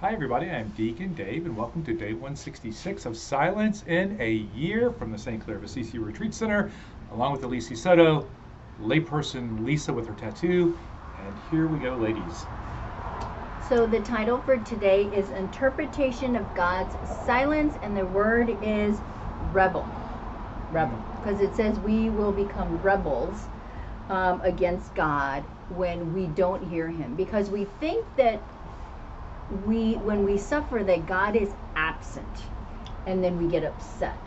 Hi, everybody. I'm Deacon Dave, and welcome to day 166 of Silence in a Year from the St. Clare of Assisi Retreat Center, along with Elise Soto, layperson Lisa with her tattoo. And here we go, ladies. So, the title for today is Interpretation of God's Silence, and the word is rebel. Rebel. Because it says we will become rebels um, against God when we don't hear Him. Because we think that we when we suffer that God is absent and then we get upset.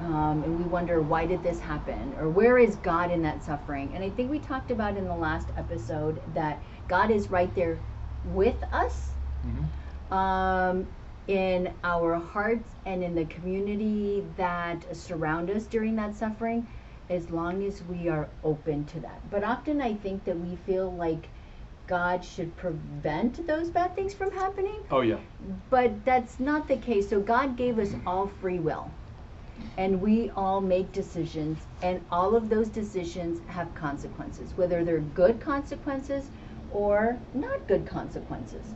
Um, and we wonder why did this happen? Or where is God in that suffering? And I think we talked about in the last episode that God is right there with us mm-hmm. um, in our hearts and in the community that surround us during that suffering as long as we are open to that. But often I think that we feel like God should prevent those bad things from happening. Oh, yeah. But that's not the case. So God gave us all free will. And we all make decisions, and all of those decisions have consequences, whether they're good consequences or not good consequences.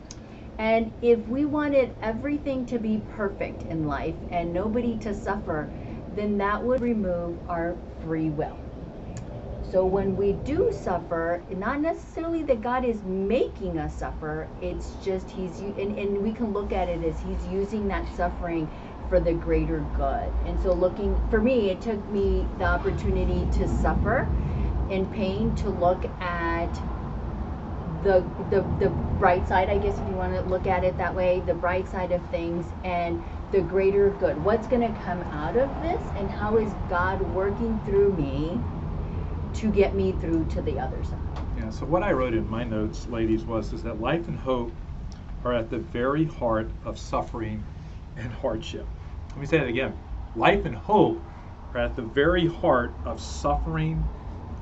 And if we wanted everything to be perfect in life and nobody to suffer, then that would remove our free will. So when we do suffer, not necessarily that God is making us suffer, it's just He's, and, and we can look at it as He's using that suffering for the greater good. And so looking, for me, it took me the opportunity to suffer in pain to look at the, the, the bright side, I guess, if you want to look at it that way, the bright side of things and the greater good. What's going to come out of this and how is God working through me to get me through to the other side. Yeah, so what I wrote in my notes, ladies, was is that life and hope are at the very heart of suffering and hardship. Let me say that again. Life and hope are at the very heart of suffering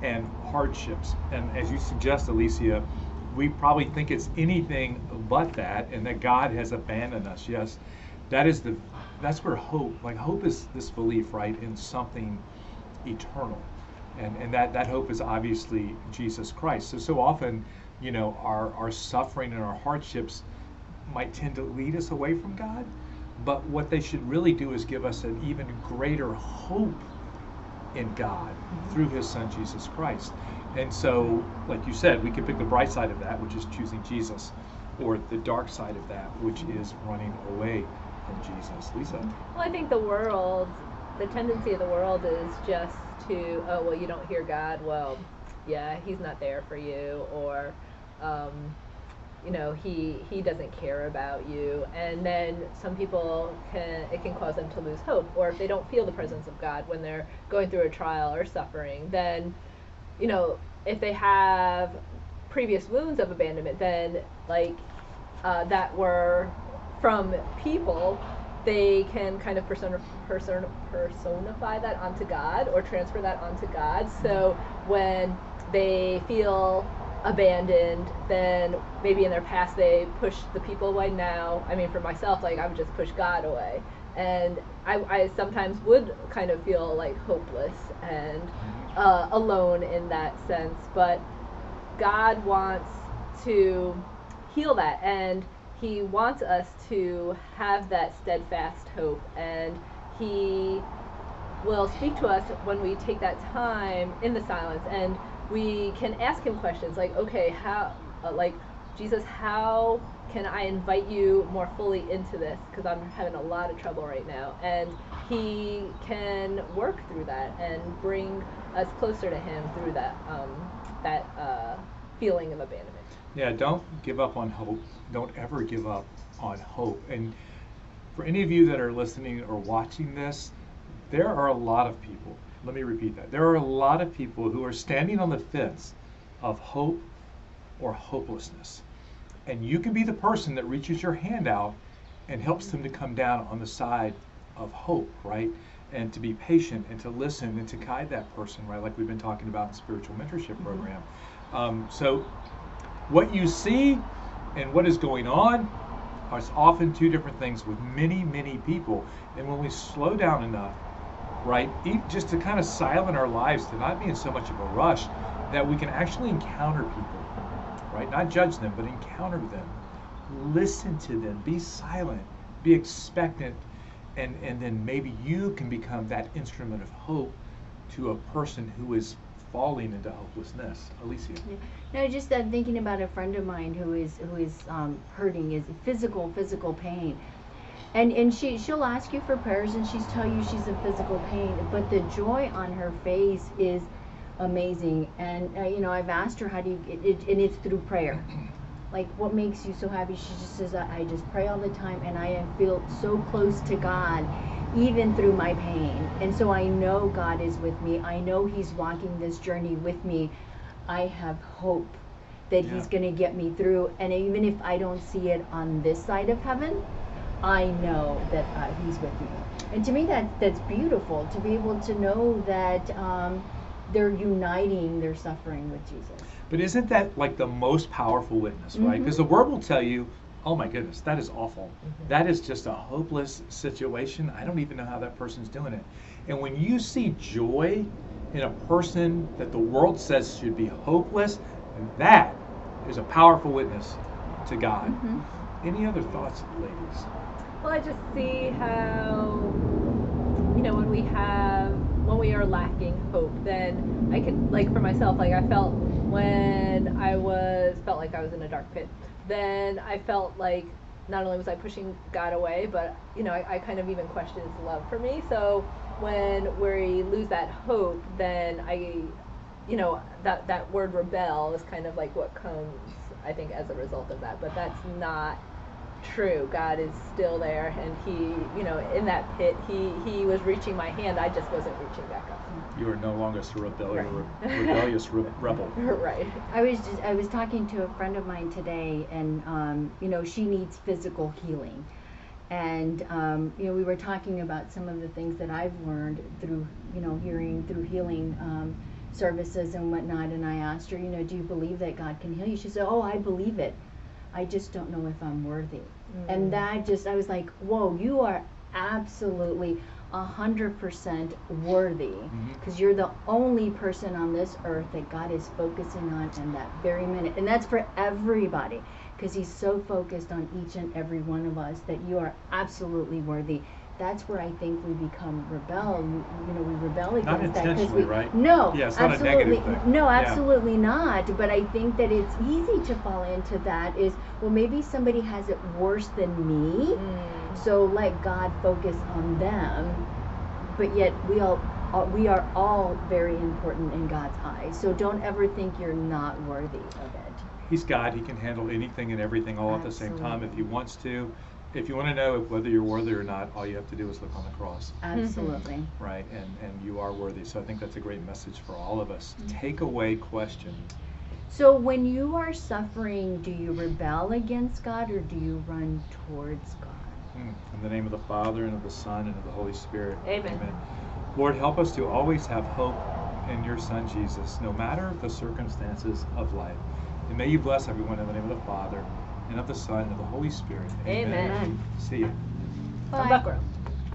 and hardships. And as you suggest, Alicia, we probably think it's anything but that and that God has abandoned us. Yes, that is the that's where hope, like hope is this belief, right, in something eternal and and that that hope is obviously Jesus Christ. So so often, you know, our our suffering and our hardships might tend to lead us away from God, but what they should really do is give us an even greater hope in God mm-hmm. through His Son Jesus Christ. And so, like you said, we can pick the bright side of that, which is choosing Jesus, or the dark side of that, which mm-hmm. is running away from Jesus. Lisa. Well, I think the world, the tendency of the world is just to oh well you don't hear God. Well yeah he's not there for you or um, you know he he doesn't care about you. And then some people can it can cause them to lose hope or if they don't feel the presence of God when they're going through a trial or suffering then you know if they have previous wounds of abandonment then like uh, that were from people they can kind of persona, persona, personify that onto God or transfer that onto God. So when they feel abandoned, then maybe in their past they push the people away. Now, I mean, for myself, like I would just push God away. And I, I sometimes would kind of feel like hopeless and uh, alone in that sense. But God wants to heal that. And he wants us to have that steadfast hope and he will speak to us when we take that time in the silence and we can ask him questions like okay how uh, like jesus how can i invite you more fully into this? Because i'm having a lot of trouble right now and he can work through that and bring us closer to him through that um, that uh, feeling of abandonment yeah, don't give up on hope. Don't ever give up on hope. And for any of you that are listening or watching this, there are a lot of people. Let me repeat that. There are a lot of people who are standing on the fence of hope or hopelessness. And you can be the person that reaches your hand out and helps them to come down on the side of hope, right? And to be patient and to listen and to guide that person, right? Like we've been talking about in the spiritual mentorship mm-hmm. program. Um, so what you see and what is going on are often two different things with many, many people. And when we slow down enough, right, just to kind of silent our lives, to not be in so much of a rush, that we can actually encounter people, right? Not judge them, but encounter them listen to them, be silent, be expectant, and, and then maybe you can become that instrument of hope to a person who is falling into hopelessness. Alicia. No, just uh, thinking about a friend of mine who is who is um, hurting, is physical physical pain, and and she she'll ask you for prayers and she's tell you she's in physical pain, but the joy on her face is amazing. And uh, you know, I've asked her how do you it, it, and it's through prayer. Like what makes you so happy? She just says, I, I just pray all the time, and I feel so close to God, even through my pain. And so I know God is with me. I know He's walking this journey with me. I have hope that Yeah. He's going to get me through. And even if I don't see it on this side of heaven, I know that uh, He's with me. And to me, that that's beautiful to be able to know that um, they're uniting their suffering with Jesus. But isn't that like the most powerful witness, right? Because the word will tell you, oh my goodness, that is awful. That is just a hopeless situation. I don't even know how that person's doing it. And when you see joy in a person that the world says should be hopeless, that is a powerful witness to God. Mhm. Any other thoughts, ladies? Well, I just see how, you know, when we have, when we are lacking hope, then I can, like for myself, like I felt when I was, felt like I was in a dark pit, then I felt like not only was I pushing God away, but, you know, I, I kind of even questioned his love for me. So when we lose that hope, then I, you know, that, that word rebel is kind of like what comes, I think, as a result of that. But that's not true. God is still there, and He, you know, in that pit, He He was reaching my hand. I just wasn't reaching back up. You are no longer a rebellious, Right. rebellious re- rebel. right. I was just I was talking to a friend of mine today, and um, you know she needs physical healing, and um, you know we were talking about some of the things that I've learned through you know hearing through healing um, services and whatnot, and I asked her, you know, do you believe that God can heal you? She said, oh, I believe it. I just don't know if I'm worthy. And that just I was like, whoa, you are absolutely a hundred percent worthy Mhm. because you're the only person on this earth that God is focusing on in that very minute. And that's for everybody because He's so focused on each and every one of us that you are absolutely worthy. That's where I think we become rebel. You, know, we rebel against Not that because intentionally, we right? no, Yeah, absolutely no, Yeah. absolutely not. But I think that it's easy to fall into that. Is well, maybe somebody has it worse than me. Mm. So let God focus on them, but yet we all, all we are all very important in God's eyes. So don't ever think you're not worthy of it. He's God. He can handle anything and everything all at the same time if He wants to. If you want to know whether you're worthy or not, all you have to do is look on the cross, Absolutely. right? And and you are worthy. So I think that's a great message for all of us. Mm-hmm. Take away question. So when you are suffering, do you rebel against God or do you run towards God? Hmm. In the name of the Father and of the Son and of the Holy Spirit. Amen. Lord, help us to always have hope in your Son Jesus, no matter the circumstances of life. And may you bless everyone in the name of the Father and of the Son and of the Holy Spirit. Amen. Amen. See you. Come Bye. back around.